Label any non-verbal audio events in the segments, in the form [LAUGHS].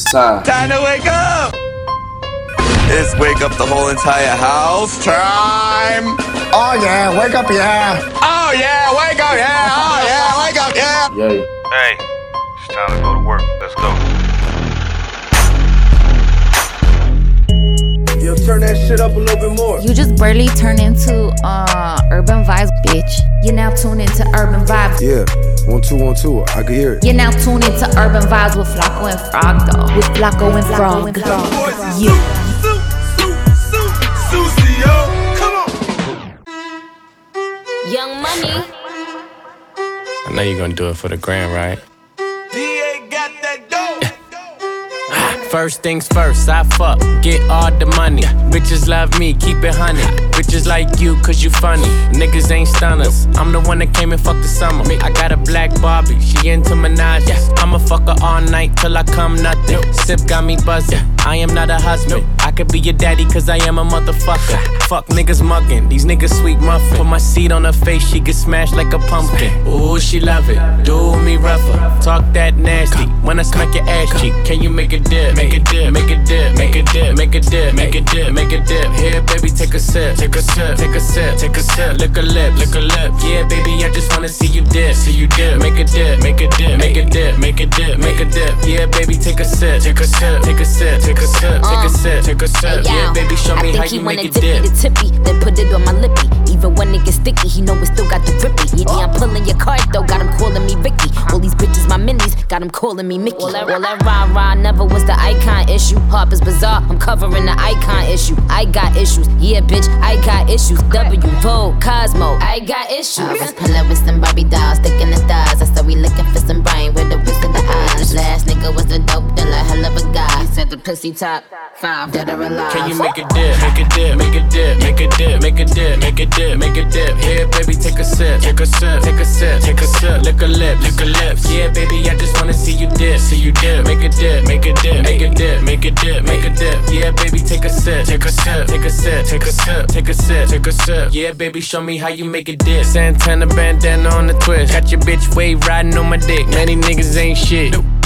Sir. Time to wake up! It's wake up the whole entire house time! Oh yeah, wake up, yeah. Oh yeah, wake up, yeah! Oh yeah, wake up, yeah! Yay. Hey, it's time to go to work. Let's go. Yo, turn that shit up a little bit more. You just barely turn into uh urban vibes, bitch. You now tune into urban vibes. Yeah, one, two, one, two. I can hear it. You're now tune into urban vibes with Flacco and Frog, though. With Flacco and Frog. Yeah. Young Money. I know you're gonna do it for the grand, right? First things first, I fuck, get all the money. Bitches love me, keep it honey. Bitches like you, cause you funny. Niggas ain't stunners. I'm the one that came and fucked the summer. I got a black Barbie, she into Minaj. I'ma fuck her all night till I come nothing. Sip got me buzzing. I am not a husband. I could be your daddy, cause I am a motherfucker. Fuck niggas mugging, these niggas sweet muffin. Put my seed on her face, she get smashed like a pumpkin. Ooh, she love it. Do me rougher. Talk that nasty. When I smack your ass cheek, can you make a dip? Make a dip, make a dip, make a dip, make a dip, make a dip, make a dip. Here, baby, take a sip, take a sip, take a sip, take a sip. Lick a lip, lick a lip. Yeah, baby, I just wanna see you dip, see you dip. Make a dip, make a dip, make a dip, make a dip, make a dip. Yeah, baby, take a sip, take a sip, take a sip, take a sip, take a sip, take a sip. Yeah, baby, show me I how think he you wanna make it dip dip. me the tippy, then put it on my lippy. Even when it gets sticky, he know it still got the grippy. Yeah, oh. yeah, I'm pulling your card though, got him calling me Vicky. All these bitches, my minis, got him calling me Mickey. All that, all that rah rah never was the icon issue. Harper's Bazaar, I'm covering the icon issue. I got issues, yeah, bitch, I got issues. W, Vogue, Cosmo, I got issues. I was pulling with some Barbie dolls, sticking the stars. I said we looking for some brain with the whisk of the eyes. Last pussy top five, dead or alive. Can you make a dip, make a dip, make a dip, make a dip, make a dip, make a dip, make a dip? Here, baby, take a sip, take a sip, take a sip, take a sip. Lick a lip, lick a lips. Yeah, baby, I just wanna see you dip, see you dip. Make a dip, make a dip, make a dip, make a dip, make a dip. Yeah, baby, take a sip, take a sip, take a sip, take a sip, take a sip, take a sip. Yeah, baby, show me how you make a dip. Santana bandana on the twist. Got your bitch wave riding on my dick. Many niggas ain't shit.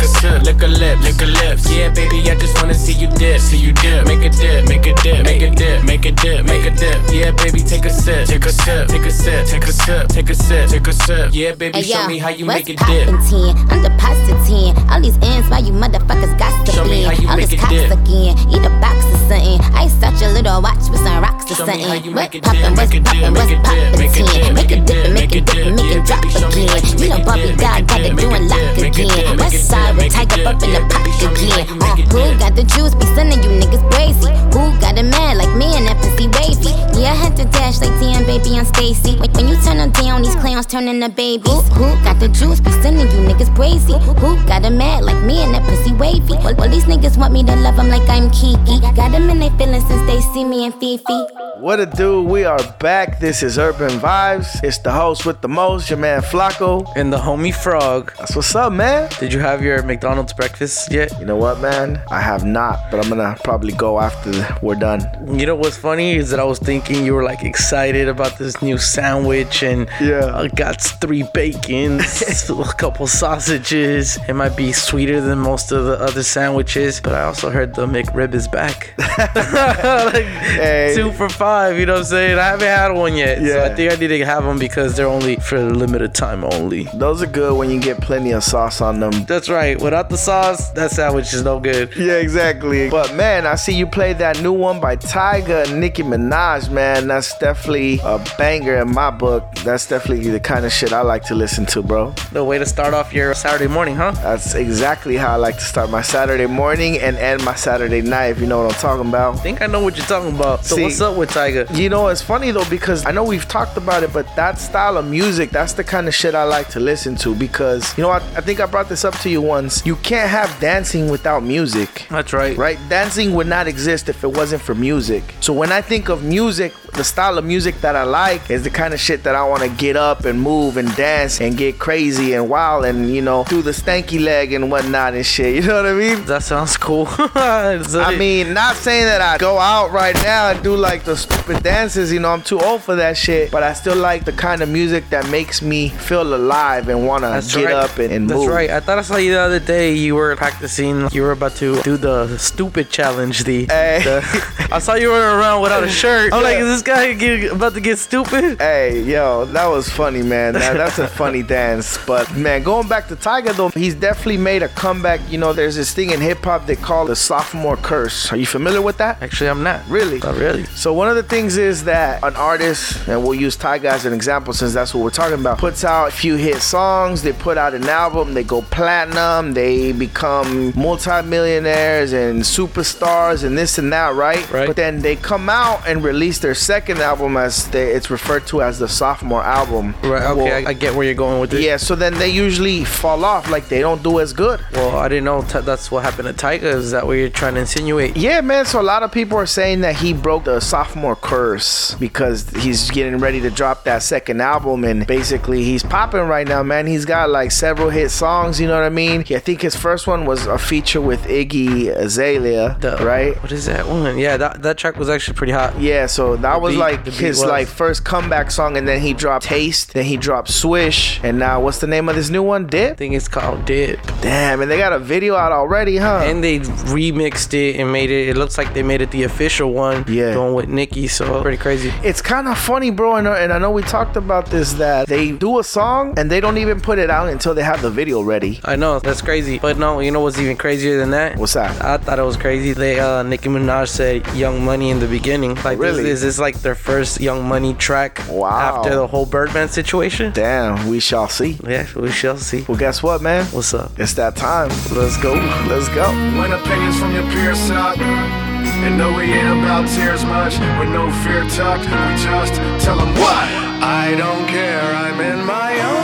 a sip. Lick a lip, lick a lips. Yeah, baby, I just wanna see you dip, see you dip. Make a dip, make a dip, make a dip, make a dip, make a dip. Yeah, baby, take a sip, take a sip, take a sip, take a sip, take a sip, take a sip. Yeah, baby, show me how you make it dip. 10? I'm depositing all these ends while you motherfuckers got to Show me how you All make this it cops dip. again, eat a box or something. Ice such a little watch with some rocks or something. What make it poppin', dip, what's make it dip, poppin', what's make it dip, poppin' make it 10? dip, Make it dip, make it dip, make it drop baby, show me how again. you know Bobby God got it doing it lock dip, make it again. West side dip, with make it Tiger dip, up in the yeah, pocket baby, show me how again. you Uh, make it who dip. got the juice? Be sending you niggas crazy. Who got it mad like me and that pussy wavy? Yeah, I had to dash like damn baby on Stacy. When, when you turn them down, these clowns turn into babies. Who, who got the juice? Be sending you niggas crazy. Who got it mad like me and that pussy wavy? Well, well, these niggas want me to love them like I'm Kiki. Got them in their feelings since they see me and Fifi. What a do? We are back. This is Urban Vibes. It's the host with the most, your man Flacco. And the homie Frog. That's what's up, man. Did you have your McDonald's breakfast yet? You know what, man? I have not, but I'm gonna probably go after we're done. You know what's funny is that I was thinking you were like excited about this new sandwich and Yeah. I got three bacons, [LAUGHS] a couple sausages. It might be sweeter than most of the other sandwiches, but I also heard the McRib is back. [LAUGHS] like Hey. two for five, you know what I'm saying? I haven't had one yet, so Yeah. I think I need to have them because they're only for a limited time only. Those are good when you get plenty of sauce on them. That's right. Without the sauce, that sandwich is no good. Yeah, exactly. But man, I see you played that new one by Tyga and Nicki Minaj, man. That's definitely a banger in my book. That's definitely the kind of shit I like to listen to, bro. The way to start off your Saturday morning, huh? That's exactly how I like to start my Saturday morning and end my Saturday night, if you know what I'm talking about. I think I know what you're talking about. So See- what's up with Tyga. You know, it's funny though because I know we've talked about it, but that style of music, that's the kind of shit I like to listen to because, you know, I, I think I brought this up to you once. You can't have dancing without music. That's right. Right? Dancing would not exist if it wasn't for music. So when I think of music, the style of music that I like is the kind of shit that I want to get up and move and dance and get crazy and wild and, you know, do the stanky leg and whatnot and shit. [LAUGHS] You know what I mean? That sounds cool. [LAUGHS] I mean, not saying that I go out right now and do like the stupid dances, you know, I'm too old for that shit, but I still like the kind of music that makes me feel alive and want to get right. up and, and That's move. right. I thought I saw you the other day. You were practicing. You were about to do the stupid challenge. The, Hey. the- [LAUGHS] I saw you running around without a shirt. I'm like, is this guy get, about to get stupid? Hey, yo, that was funny, man. That, that's a funny [LAUGHS] dance. But man, going back to Tyga though, he's definitely made a comeback. You know, there's this thing in hip hop they call the sophomore curse. Are you familiar with that? Actually, I'm not. Really? Not really. So one of the things is that an artist, and we'll use Tyga as an example since that's what we're talking about, puts out a few hit songs, they put out an album, they go platinum, they become multimillionaires and superstars and this and that, right? Right. But then they come out and release their second album as they, it's referred to as the sophomore album. Right. Okay, Well, I, I get where you're going with it. yeah, so then they usually fall off, like they don't do as good. Well, I didn't know t- that's what happened to Tyga. Is that what you're trying to insinuate? Yeah, man. So a lot of people are saying that he broke the sophomore curse because he's getting ready to drop that second album, and basically he's popping right now, man. He's got like several hit songs. You know what I mean? I think his first one was a feature with Iggy Azalea, The- right? What is that one? Yeah, that, that track was actually pretty hot. Yeah, so that was beat- like his was- like first comeback song, and then he dropped Taste, then he dropped Swish, and now what's the name of this new one? Dip. I think it's called Dip. Damn, and they got a video out already, huh? And they remixed it and made it. It looks like they made it the official one. Yeah. Going with Nicki, so pretty crazy. it's kind of funny, bro, and, and I know we talked about this that they do a song and they don't even put it out until they have the video ready. I know that's crazy, but no, you know what's even crazier than that? What's that? I thought it was crazy. They uh, Nicki Minaj said "Young Money" in the beginning. Like, Really? this, is this like their first Young Money track? Wow. After the whole Birdman situation. Damn, we shall see. Yeah, we shall see. Well, guess what, man? What's up? It's that time. Let's go. Let's go. When opinions from your peers suck. And no, we ain't about tears much. With no fear tucked, we just tell them what? I don't care, I'm in my own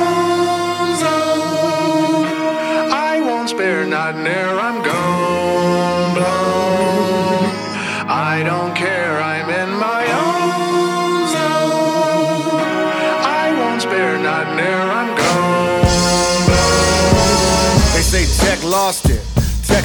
spare, not I'm gone. blown. I don't care, I'm in my own zone. I won't spare, not near, I'm gone. They say tech lost it.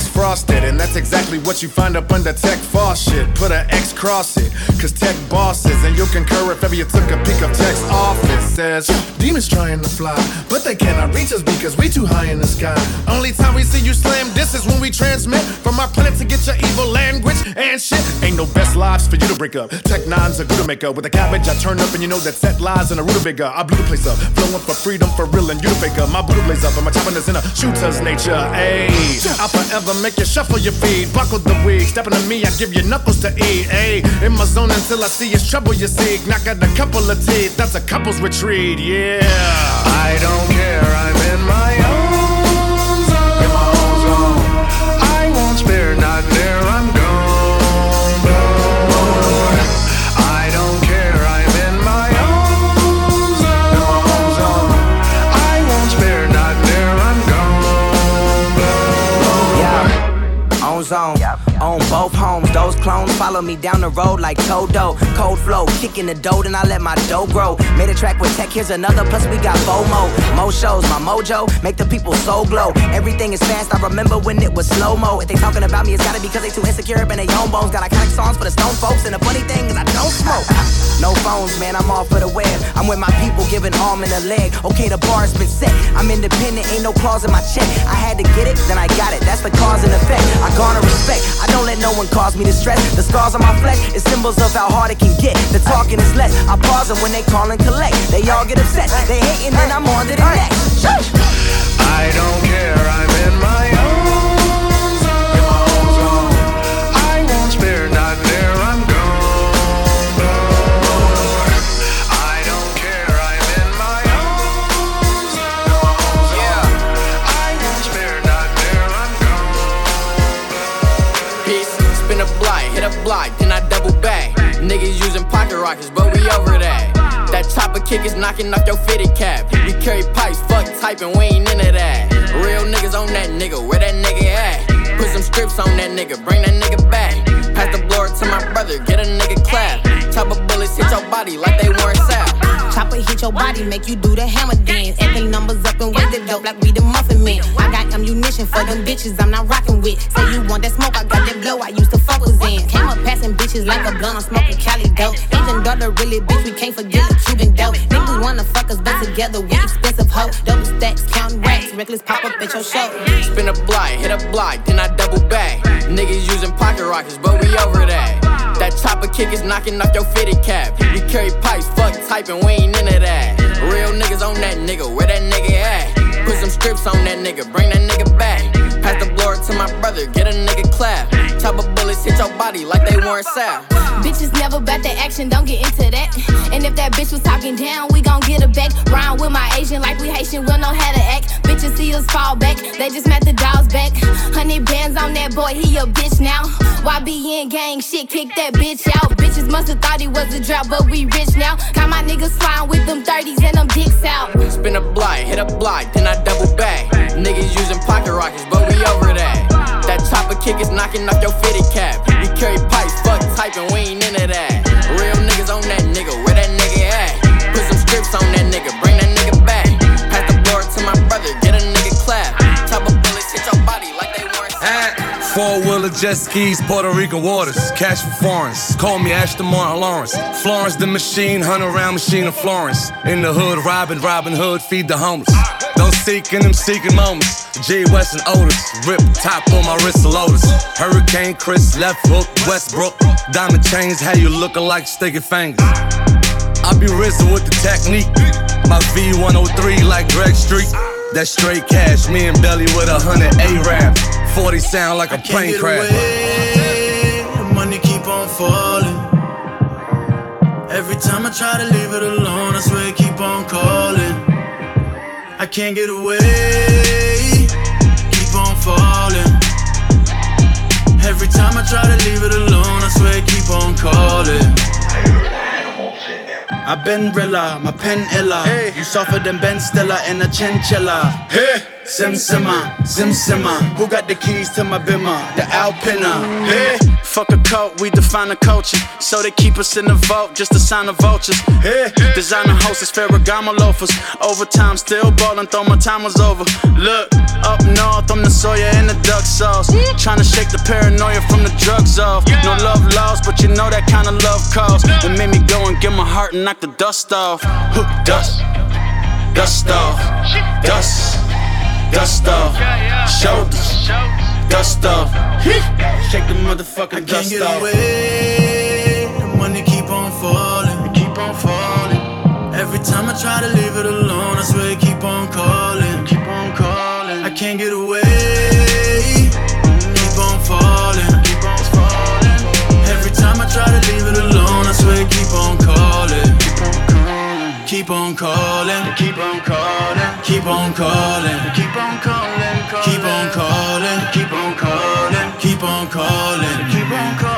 Frosted, and that's exactly what you find up under tech faucet. Put a X cross it, cause tech bosses, and you'll concur if ever you took a peek of tech's office. Says, demons trying to fly, but they cannot reach us because we too high in the sky. Only time we see you slam this is when we transmit from our planet to get your evil language and shit. Ain't no best lives for you to break up. Tech nines are good to make up. With a cabbage, I turn up, and you know that set lies in a rutabaga. I blew the place up, flowing for freedom for real, and you the faker. My Buddha blaze up, and my chopping is in a shooter's nature. Ayy, I forever make you shuffle your feet, buckle the wig. Stepping to me, I give you knuckles to eat. Ayy, in my zone until I see it's trouble you seek. Knock out a couple of teeth, that's a couple's retreat. Yeah, I don't care, I'm in my own zone. I won't spare, not near, zone, follow me down the road like Todo. Cold flow, kicking the dough, then I let my dough grow. Made a track with tech, here's another. Plus we got FOMO. Mo shows, my mojo make the people so glow. Everything is fast. I remember when it was slow mo. If they talking about me, it's gotta be because they too insecure up in their own bones. Got iconic songs for the stone folks, and the funny thing is I don't smoke. No phones, man, I'm all for the web. I'm with my people, giving arm and a leg. Okay, the bar's been set. I'm independent, ain't no clause in my check. I had to get it, then I got it. That's the cause and effect. I garner respect. I don't let no one cause me distress. The scars on my flesh is symbols of how hard it can get. The talking is less. I pause them when they call and collect. They all get upset. They hating, and I'm on to the next. I don't care, I'm in my block, then I double back. Niggas using pocket rockets, but we over that. That chopper kick is knocking off your fitted cap. We carry pipes, fuck typing, we ain't into that. Real niggas on that nigga, where that nigga at? Put some strips on that nigga, bring that nigga back. Pass the blower to my brother, get a nigga clap. Chopper bullets hit your body like they weren't sap. Chopper hit your body, make you do the hammer dance. Add the numbers up and weigh the dope like we the muffin man. I got ammunition for them bitches I'm not rocking with. Say you want that smoke, I got that blow I used to bitches like a blunt, I'm smoking Cali dope. Agent daughter, really bitch, we can't forget the Cuban dope. Niggas wanna fuck us, but together we expensive hoe. Double stacks, counting racks, reckless pop up at your show. Spin a block, hit a block, then I double back. Niggas using pocket rockets, but we over that. That chopper kick is knocking off your fitted cap. We carry pipes, fuck typing, we ain't into that. Real niggas on that nigga, where that nigga at? Put some strips on that nigga, bring that nigga back. Pass the blower to my brother, get a. Your body like they weren't sap. Bitches never bet the action, don't get into that. And if that bitch was talking down, we gon' get her back. Rhyme with my Asian like we Haitian, we'll know how to act. Bitches see us fall back, they just met the dogs back. Hundred bands on that boy, he a bitch now. YBN gang shit, kick that bitch out. Bitches must've thought he was a drought, but we rich now. Got my niggas flying with them 30s and them dicks out. Spin a block, hit a block, then I double back. Niggas using pocket rockets, but we over that. That chopper kick is knocking off your fitted cap. We carry pipes, fuck typing, we ain't into that. Real niggas on that nigga, where that nigga at? Put some strips on that nigga, bring that nigga back. Pass the blower to my brother, get a nigga clap. Chopper bullets hit your body like they weren't Four wheeler jet skis, Puerto Rican waters, cash for foreigns. Call me Ashton Martin Lawrence. Florence the machine, hunt around machine of Florence. In the hood, robbing, Robin Hood, feed the homeless. Don't seek in them seeking moments. G West and Otis, rip top on my wrist of Lotus. Hurricane Chris, left hook, Westbrook. Diamond chains, how you looking like sticky fingers. I be RZA with the technique. My V103 like Greg Street. That straight cash, me and Belly with a hundred A-Raps. 40 sound like a plane crash. money keep on falling. Every time I try to leave it alone, can't get away, keep on falling. Every time I try to leave it alone, I swear it keep on calling. I've been Rilla, my pen illa. You softer than Ben Stiller in a chinchilla. Hey. Sim Simma, Sim Simma. Who got the keys to my bimmer? The Alpina. Hey. Fuck a coat, we define the culture. So they keep us in the vault, just to sign the vultures. Hey. Designer hostess, Ferragamo loafers. Overtime, still ballin', thought my time was over. Look, up north, I'm the Sawyer and the duck sauce. Tryna shake the paranoia from the drugs off. No love lost, but you know that kind of love calls. It made me go and get my heart and knock the dust off. Dust, dust off, dust, dust off, shoulders, dust off. [LAUGHS] Shake the motherfucking dust get off. Away. Money keep on falling, keep on falling. Every time I try to leave it alone, I swear it keep on calling, keep on calling. I can't get away. Keep on falling, keep on falling. Every time I try to leave it alone, I swear it keep on calling, keep on calling, keep on calling, keep on calling, keep on calling, keep on calling, keep on calling, keep on calling, keep on calling.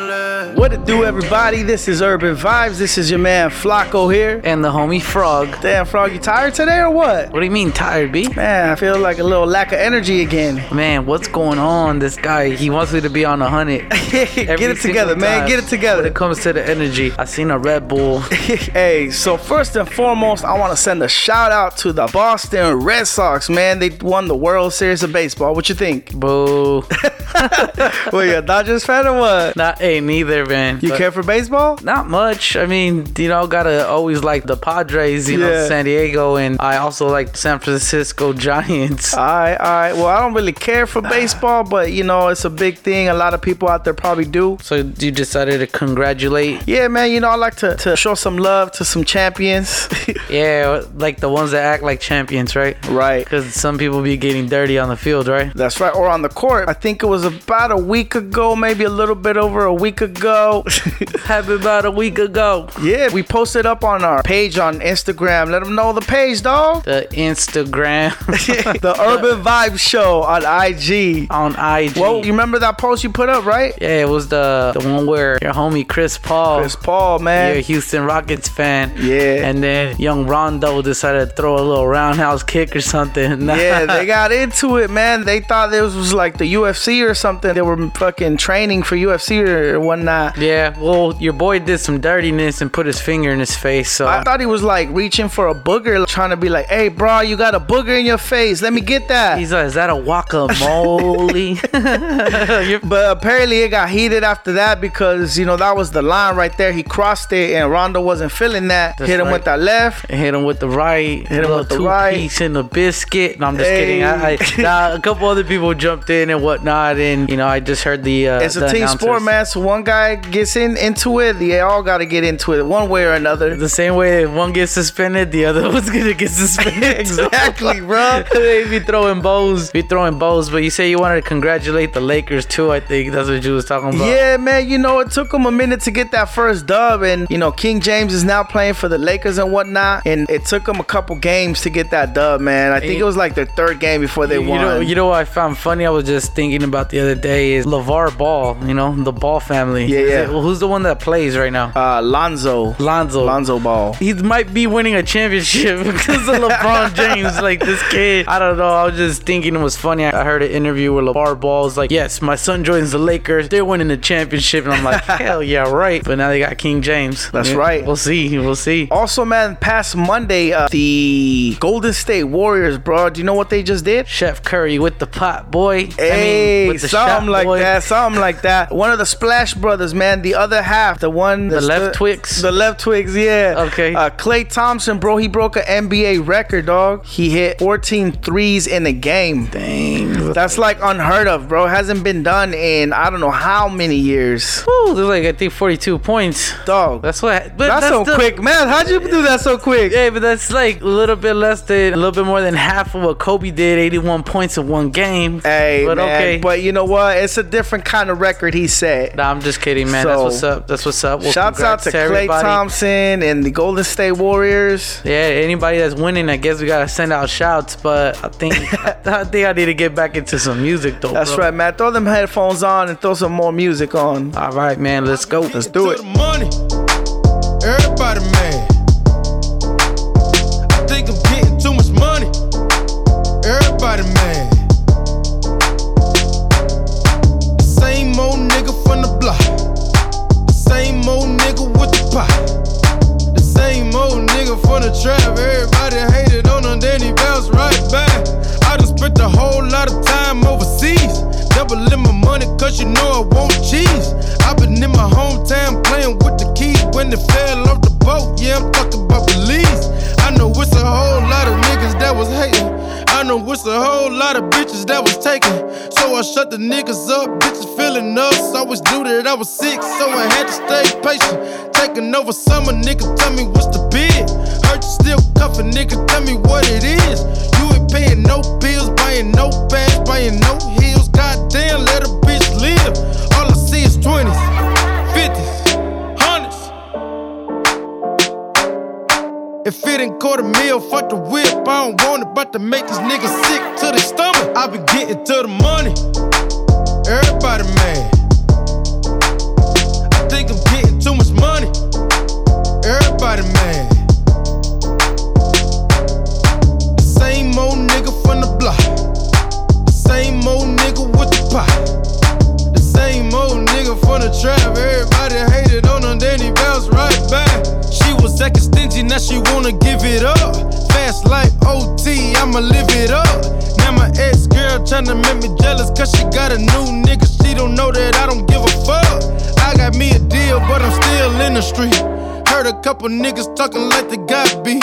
What it do, everybody? This is Urban Vibes. This is your man Flacco here. And the homie Frog. Damn, Frog, you tired today or what? What do you mean tired, B? Man, I feel like a little lack of energy again. Man, what's going on? This guy, he wants me to be on a hundred. [LAUGHS] Get it together, man. Get it together. When it comes to the energy, I seen a Red Bull. [LAUGHS] hey, so first and foremost, I want to send a shout out to the Boston Red Sox, man. They won the World Series of Baseball. What you think? Boo. [LAUGHS] well, you a Dodgers fan or what? Not, neither, man. You But care for baseball? Not much. I mean, you know, gotta always like the Padres, you know, San Diego, and I also like San Francisco [LAUGHS] Giants. All right, all right. Well, I don't really care for baseball, but you know, it's a big thing. A lot of people out there probably do. So you decided to congratulate? Yeah, man. You know, I like to, to show some love to some champions. [LAUGHS] Yeah, like the ones that act like champions, right? Right. Because some people be getting dirty on the field, right? That's right. Or on the court. I think it was was about a week ago, maybe a little bit over a week ago. [LAUGHS] Happened about a week ago. yeah, we posted up on our page on Instagram. Let them know the page, dog. The Instagram [LAUGHS] the Urban Vibe Show on IG. on IG. Well, you remember that post you put up, right? yeah, it was the the one where your homie Chris Paul, Chris Paul, man. you're a Houston Rockets fan. Yeah. And then young Rondo decided to throw a little roundhouse kick or something. [LAUGHS] yeah, they got into it, man. They thought this was like the UFC or something. They were fucking training for UFC or whatnot. Yeah, well, your boy did some dirtiness and put his finger in his face. So I thought he was like reaching for a booger, trying to be like, "Hey, bro, you got a booger in your face. Let me get that." he's like, "Is that a guacamole?" [LAUGHS] [LAUGHS] But apparently it got heated after that because you know that was the line right there. He crossed it and Rondo wasn't feeling that. That's Hit him right. with that left. And hit him with the right, Hit him with the right. piece and the biscuit. No, I'm just Hey. kidding. I, I, nah, a couple other people jumped in and whatnot, and you know, I just heard the. Uh, It's a team announcers. sport, man. One guy gets in into it, they all got to get into it one way or another. The same way one gets suspended, the other [LAUGHS] one's gonna get suspended. Exactly, bro. [LAUGHS] they be throwing bows, be throwing bows. But you say you wanted to congratulate the Lakers too. I think that's what you was talking about. Yeah, man. You know, it took them a minute to get that first dub, and you know, King James is now playing for the Lakers and whatnot, and it took them a couple games to get that dub, man. I think it was like their third game before they you won. know, you know what I found funny? I was just thinking about the other day is LaVar Ball, you know, the Ball family. Yeah, yeah. it- well, who's the one that plays right now? uh, Lonzo, Lonzo. Lonzo Ball. He might be winning a championship [LAUGHS] because of LeBron [LAUGHS] James. Like this kid, I don't know. I was just thinking it was funny. I heard an interview where LaVar Ball was like, "Yes, my son joins the Lakers. They're winning the championship," and I'm like, [LAUGHS] "Hell yeah, right!" But now they got King James. That's Yeah, right. We'll see. We'll see. Also, man, past Monday, uh, the Golden State Warriors, bro. Do you know what they just did? Chef Curry with the pot, boy. Hey, I mean, with the something like boy. that, something like that. One of the Splash Brothers, man. The other half, the one, The left Twix? the left Twigs, yeah. Okay. Uh, Klay Thompson, bro, he broke an NBA record, dog. He hit 14 threes in a game. Dang. That's like unheard of, bro. Hasn't been done in I don't know how many years, Woo, there's like I think 42 points. dog. That's what. That's, so still- quick, man. How'd you do that so quick? Yeah, but that's like a little bit less than a little bit more than half of what Kobe did. 81 points in one game. Hey, but man. okay. But you know what? It's a different kind of record he set. Nah, I'm just kidding, man. So- that's what's up. That's what's up. Well, Shouts out congrats to Klay everybody. Thompson and the Golden State Warriors. Yeah, anybody that's winning, I guess we gotta send out shouts. But I think [LAUGHS] I think I need to get back into some music though. That's bro. right, man. Throw them headphones on and throw some more music on. All right, man. Let's go. Let's do it. You know I want cheese. i been in my hometown playing with the keys when it fell off the boat. Yeah, I'm talking about Belize. I know it's a whole lot of niggas that was hating. I know it's a whole lot of bitches that was taken. So I shut the niggas up, bitches feeling us. Always knew that I was sick, so I had to stay patient. Taking over summer, nigga, tell me what's the bid. Hurt you still cuffing, nigga, tell me what it is. You ain't paying no bills, buying no bags, buying no heels. Goddamn, let a live. All I see is 20s, 50s, 100s. If it ain't quarter meal, fuck the whip. I don't want it, but to make these niggas sick to their stomach. I been getting to the money. Everybody mad. I think I'm getting too much money. Everybody mad. The same old nigga from the block. The same old nigga with the pot. Old nigga from the trap. Everybody hated on him, then he bounced right back. She was acting stingy, now she wanna give it up. Fast life OT, I'ma live it up. Now my ex girl tryna make me jealous, cause she got a new nigga. She don't know that I don't give a fuck. I got me a deal, but I'm still in the street. Heard a couple niggas talking like they got beat.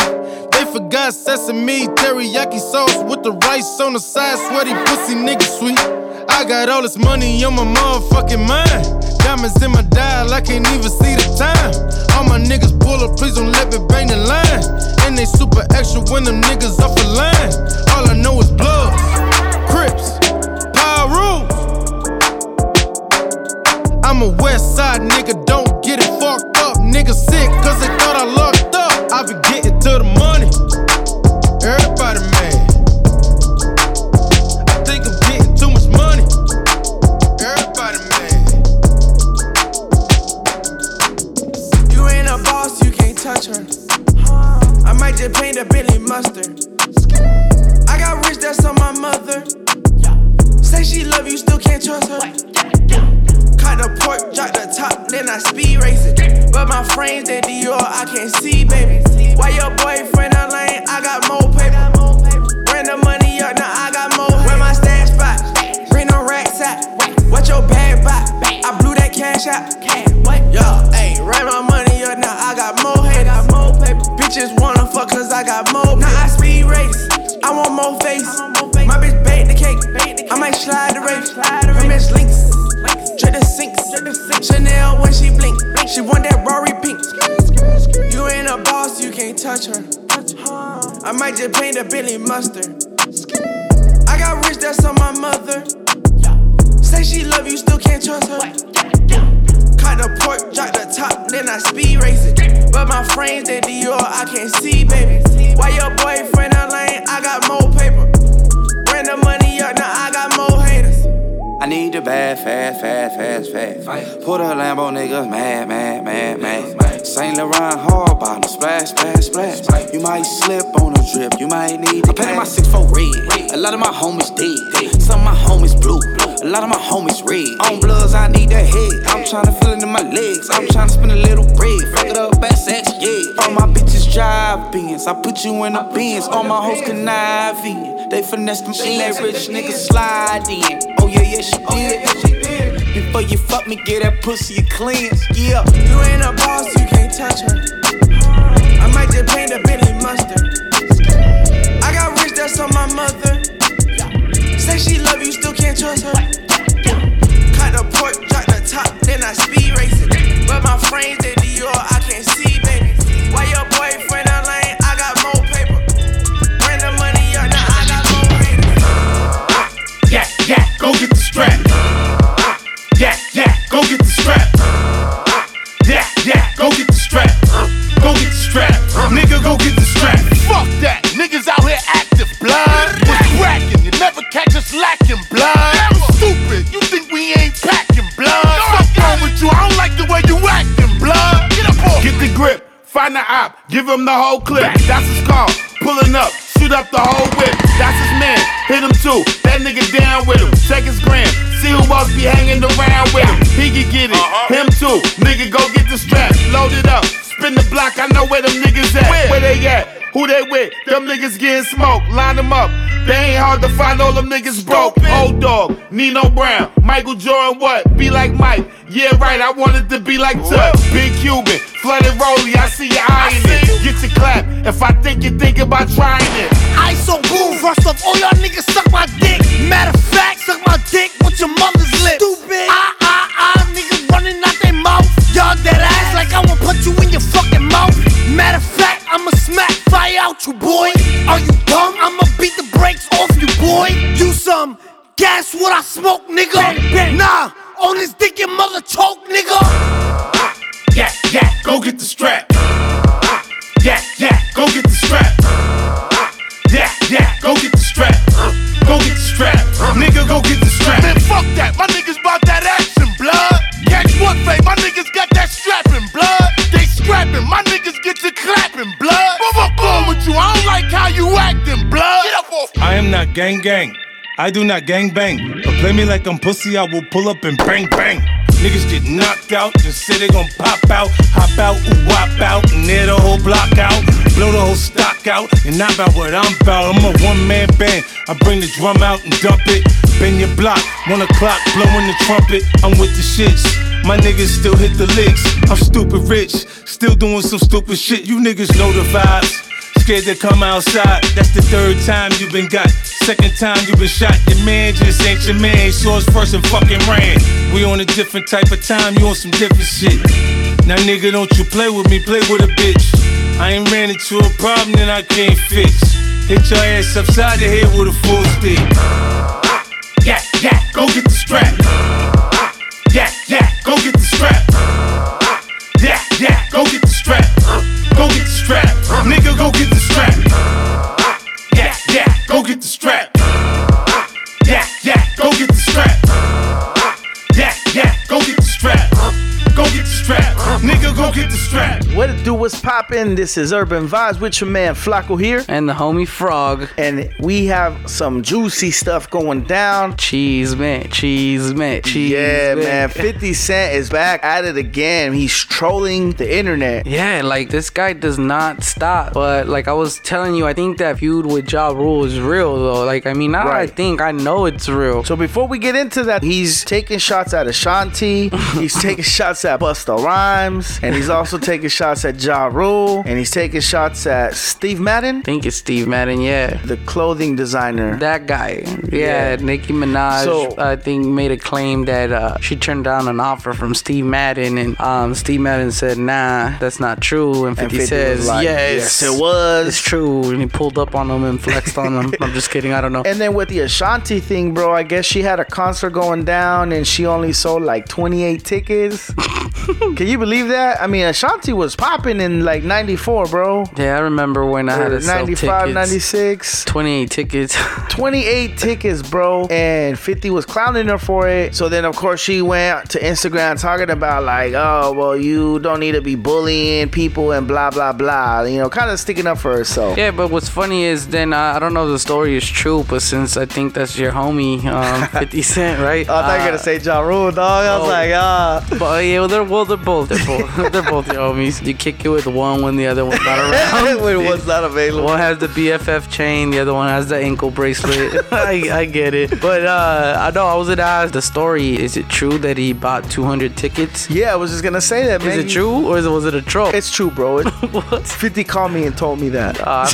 They forgot sesame, teriyaki sauce with the rice on the side. Sweaty pussy nigga sweet. I got all this money on my motherfucking mind. Diamonds in my dial, I can't even see the time. All my niggas pull up, please don't let me bang the line. And they super extra when them niggas off the line. All I know is blood, crips, power rules. Southside nigga don't get it fucked up. Niggas sick cause they thought I locked up. I been getting to the money. Everybody her. I might just paint a Bentley mustard. I got rich, that's on my mother. Say she love you, still can't trust her. Cut the pork, drop the top, then I speed race it. But my frames, they Dior, I can't see, baby. Why your boyfriend a lane? I got more paper. Cash out. Yo, ayy, run my money up, now I got more haters. Bitches wanna fuck cause I got more. Now I speed race. I want more face. My bitch bake the cake. I might slide the race. Her bitch links. Trip the sinks. Chanel when she blink. She want that Rory pink. You ain't a boss, you can't touch her. I might just paint a Billy mustard. I got rich, that's on my mother. Say she love you, still can't trust her. Cut the pork, drop the top, then I speed race it. But my frames, they Dior, I can't see, baby. Why your boyfriend a lane? I got more paper. Bring the money up, now I got more haters. I need the bad, fast, fast, fast, fast. Put a Lambo niggas mad, mad, mad, mad. Saint Laurent hard bottom, splash, splash, splash. You might slip on a drip, you might need the I painted my six 6'4 red. A lot of my homies dead. Some of my homies blue. A lot of my homies red. On bloods, I need that head. I'm tryna feel it in my legs. I'm tryna spend a little bread. Fuck it up, best sex, yeah. All my bitches drive Benz. I put you in a Benz. All my hoes conniving. They finesse them in that rich nigga slide in. Oh yeah, oh, yeah, she did. Before you fuck me, get that pussy cleanse. Yeah. You ain't a boss, you can't touch her. I might just paint a Bentley mustard. I got rich, that's on my mother. Say she love you, still can't trust her. Cut the pork, drop the top, then I speed race it. But my frames, they Dior, I can't see, Give him the whole clip. That's his call. Pulling up. Shoot up the whole whip. That's his man. Hit him too. That nigga down with him. Check his gram. See who else be hanging around with him. He can get it. Uh-huh. Him too. Nigga, go get the strap. Load it up. Spin the block. I know where them niggas at. Where they at? Who they with? Them niggas getting smoked. Line them up. They ain't hard to find. All them niggas broke. Old dog. Nino Brown. Michael Jordan. What? Be like Mike. Yeah, right. I wanted to be like Tuck. Big Cuban. Flooded Rolly. I see you eyeing it. Get your clap. If I think you think about trying it. I so boom, first off, all y'all niggas suck my dick. Matter of fact, suck my dick with your mother's lips. Stupid. Ah, ah, ah, niggas running out their mouth. Y'all dead ass like I will put you in you, boy. Are you dumb? I'ma beat the brakes off you, boy. You some gas what I smoke, nigga. Nah, gang. I do not gang bang. But play me like I'm pussy, I will pull up and bang bang. Niggas get knocked out, just say they gon' pop out, hop out, ooh, wop out, and near the whole block out, blow the whole stock out, and not about what I'm about. I'm a one man band. I bring the drum out and dump it. Bend your block, one o'clock, blowing the trumpet. I'm with the shits. My niggas still hit the licks. I'm stupid rich, still doing some stupid shit. You niggas know the vibes. Scared to come outside. That's the third time you've been got. Second time you been shot, your man just ain't your man. Saw his first and fucking ran. We on a different type of time, you on some different shit. Now, nigga, don't you play with me, play with a bitch. I ain't ran into a problem that I can't fix. Hit your ass upside the head with a full stick. Yeah, yeah, go get the strap. Yeah, yeah, go get the strap. Yeah, yeah, go get the strap. Go get the strap. Nigga, go get the strap go get the strap. Yeah, yeah, go get the strap. Yeah, yeah, go get the strap. Go get the strap. Nigga, go get the strap. What it do? What's poppin'? This is Urban Vibes with your man Flacco here. And the homie Frog. And we have some juicy stuff going down. Cheese, man. Cheese, man. Cheese, Yeah, man. [LAUGHS] 50 Cent is back at it again. He's trolling the internet. Yeah, like this guy does not stop. But like I was telling you, I think that feud with Ja Rule is real though. Like I mean, now that I think I know it's real. So before we get into that, he's taking shots at Ashanti. [LAUGHS] he's taking shots at Busta Rhymes, and he's also taking shots at Ja Rule, and he's taking shots at Steve Madden. I think it's Steve Madden, yeah. The clothing designer. That guy, yeah, Yeah. Nicki Minaj, So- I think made a claim that uh, she turned down an offer from Steve Madden, and um, Steve Madden said, "Nah, that's not true." And 50, 50 says, like, yes, "Yes, it was." It's true." And he pulled up on him and flexed on him. [LAUGHS] I'm just kidding. I don't know. And then with the Ashanti thing, bro, I guess she had a concert going down and she only sold like 28 tickets. [LAUGHS] Can you believe that? I mean, Ashanti was popping in like 94, bro. yeah, I remember when I had sell 95, tickets. 96. 28 tickets. [LAUGHS] 28 tickets, bro. And 50 was clowning her for it. So then, of course, she went to Instagram talking about, like, oh, well, you don't need to be bullying people and blah, blah, blah. You know, kind of sticking up for herself. Yeah, but what's funny is then uh, I don't know if the story is true, but since I think that's your homie, um, [LAUGHS] 50 Cent, right? Oh, I thought you were going to say Ja Rule, dog. I was oh. like, ah. But yeah, well, they're well, they're both, they're both, [LAUGHS] they're both your homies. You kick it with one when the other one's not [LAUGHS] around. when one's not available. One has the BFF chain, the other one has the ankle bracelet. [LAUGHS] I, I get it. But uh, I know I was gonna ask the story. Is it true that he bought 200 tickets? Yeah, I was just going to say that, man. Is it true or is it, was it a troll? It's true, bro. It, 50 called me and told me that. Uh,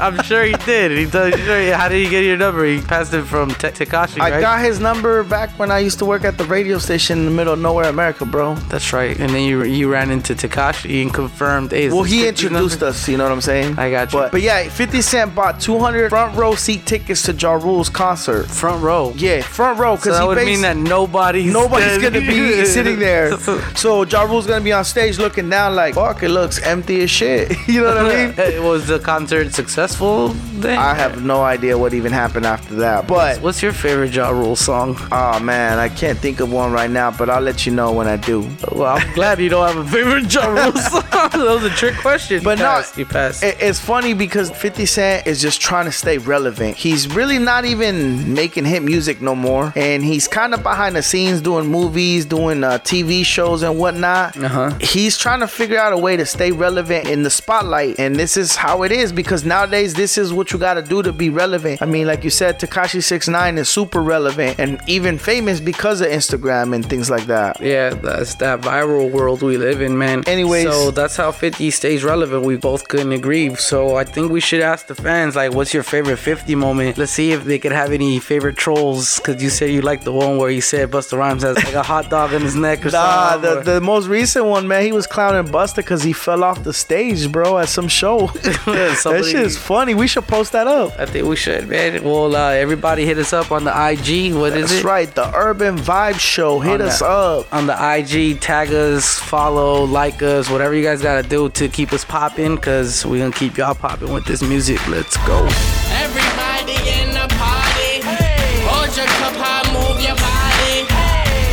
I'm sure he did. He told. Sure, how did he get your number? He passed it from Te- Tekashi, I right? got his number back when I used to work at the radio station in the middle of nowhere, America, bro. That's right. And then you you ran into Tekashi and confirmed. Hey, Well, he introduced us, you know what I'm saying? I got you. But, but yeah, 50 Cent bought 200 front row seat tickets to Ja Rule's concert. Front row. Yeah, front row. So Because that would mean that nobody's Nobody's gonna be sitting there. [LAUGHS] So Ja Rule's gonna be on stage looking down like, fuck, it looks empty as shit. [LAUGHS] you know what I [LAUGHS] mean? Hey, Was the concert successful then? I have no idea what even happened after that. But What's your favorite Ja Rule song? oh man, I can't think of one right now, but I'll let you know when I do. Well, I'm glad you don't have a favorite Ja Rule song. that was a trick question. But you no, passed, you passed. It- It's funny because 50 Cent is just trying to stay relevant. He's really not even making hit music no more. And he's kind of behind the scenes doing movies, doing uh, TV shows and whatnot. Uh-huh. He's trying to figure out a way to stay relevant in the spotlight. And this is how it is because nowadays this is what you got to do to be relevant. I mean, like you said, Tekashi 69 is super relevant and even famous because of Instagram and things like that. Yeah, that's that viral world we live in, man. Anyways. so that's how 50 stays relevant. We both couldn't agree. So I think we should ask the fans, like, what's your favorite 50 moment? Let's see if they could have any favorite trolls. Cause you said you like the one where he said Busta Rhymes has like a hot dog in his neck or Nah, something. the, the most recent one, man, he was clowning Busta because he fell off the stage, bro, at some show. [LAUGHS] [LAUGHS] that Somebody- shit is funny. We should post that up. I think we should, man. Well, uh, everybody hit us up on the IG. What is That's it? right, the Urban Vibe Show. Hit On us the- up. on the IG, tag us, follow, like us, whatever you guys gotta do to keep us popping, cause we gonna keep y'all popping with this music. Let's go. Everybody in the party. Hold your cup high, move your body.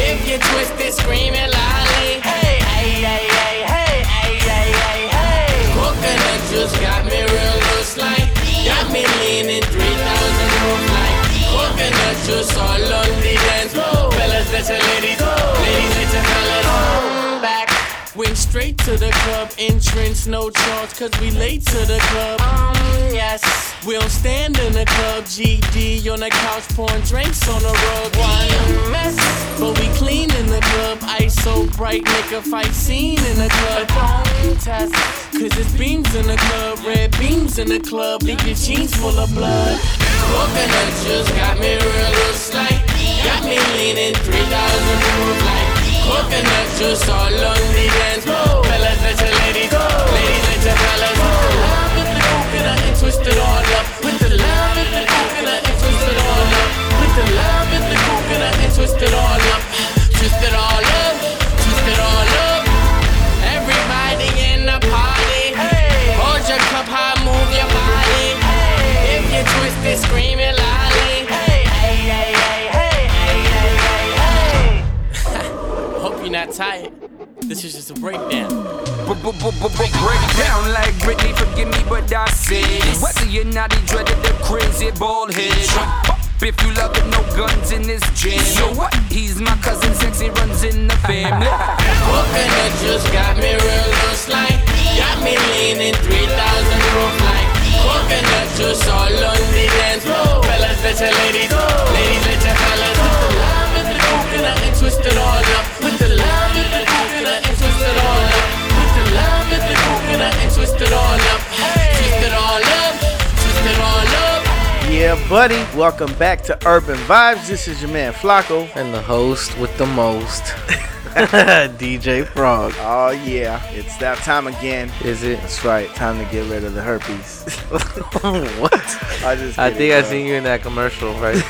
If you twist it, scream it loudly. Hey, hey, hey, hey, hey, hey, hey, hey, hey. Coconut juice got me real loose like. Got me leaning 3,000 roof like. Coconut juice all on the dance floor. Fellas, let your ladies go. Ladies, let your fellas. Went straight to the club, entrance, no charge, cause we late to the club. Um, yes. We don't stand in the club, GD on the couch, pouring drinks on the rug. One mess, but we clean in the club. Ice so bright, make a fight scene in the club. Don't test, cause it's beams in the club, red beams in the club, leave your jeans full of blood. Coconut juice got me real like, got me leaning 3,000 proof like. Looking at you so lonely and fellas let your ladies, go. ladies let your fellas. Love if you can I twist it all up with the love if you can I twist it all up with the love if you can I twist it all up, twisted all up, all up. Everybody in the party, hey. hold your cup high, move your body. Hey. If you scream it. Not tired. This is just a breakdown. Break down like Britney, forgive me, but I said Whether you're not a dreaded the crazy bald head if you love it, no guns in this jam. So what? He's my cousin, sexy runs in the family. [LAUGHS] Coconut just got me real loose like Got me leaning 3,000 roof like Coconut juice all on the dance floor Fellas, let your ladies go Ladies, let your fellas the lime and the coconut and twist it all the and twist it all up Twist it all up Twist it all up Yeah, buddy. Welcome back to Urban Vibes. This is your man Flacco. And the host with the most. [LAUGHS] DJ Frog. Oh yeah, it's that time again. Is it? That's right. Time to get rid of the herpes. [LAUGHS] what? [LAUGHS] I just. I kidding, think I bro. seen you in that commercial, right?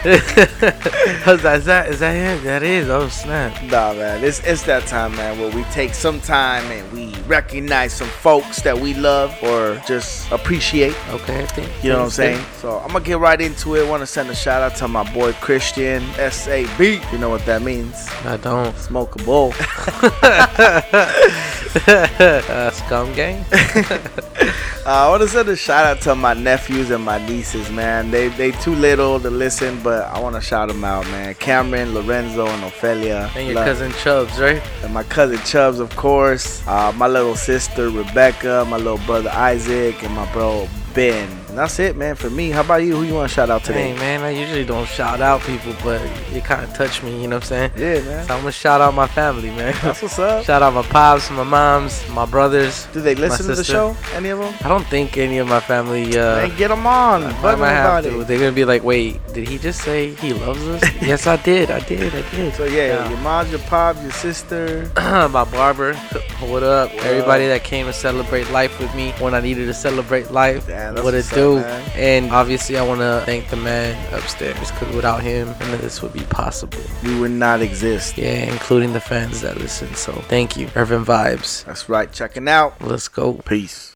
[LAUGHS] is that is that is that him? That is. Oh snap! Nah, man, it's it's that time, man, where we take some time and we recognize some folks that we love or just appreciate. Okay, I think. You know what I'm saying? So I'm gonna get right into it. Want to send a shout out to my boy Christian SAB. You know what that means? I don't. Smoke a bowl. uh, scum gang. [LAUGHS] Uh, I want to send a shout out to my nephews and my nieces, man. They they too little to listen, but I want to shout them out, man. Cameron, Lorenzo, and Ophelia. And your Love- cousin Chubbs, right? And my cousin Chubbs, of course. Uh, my little sister Rebecca, my little brother Isaac, and my bro Ben. That's it, man. For me, how about you? Who you want to shout out today? Hey man, I usually don't shout out people, but it kind of touched me. You know what I'm saying? Yeah, man. So I'm gonna shout out my family, man. That's what's up. shout out my pops, my moms, my brothers. Do they listen to the show? Any of them? I don't think any of my family. Uh, Man, get them on. I 'em might have to. it. They're gonna be like, "Wait, did he just say he loves us?" [LAUGHS] yes, I did. I did. I did. So yeah, your mom, your pop, your sister. [CLEARS THROAT] my barber, what up? Everybody that came to celebrate life with me when I needed to celebrate life, Damn, that's what it do? And obviously, I want to thank the man upstairs because without him, none of this would be possible. We would not exist. Yeah, including the fans that listen. So thank you, Urban Vibes. That's right. Checking out. Let's go. Peace.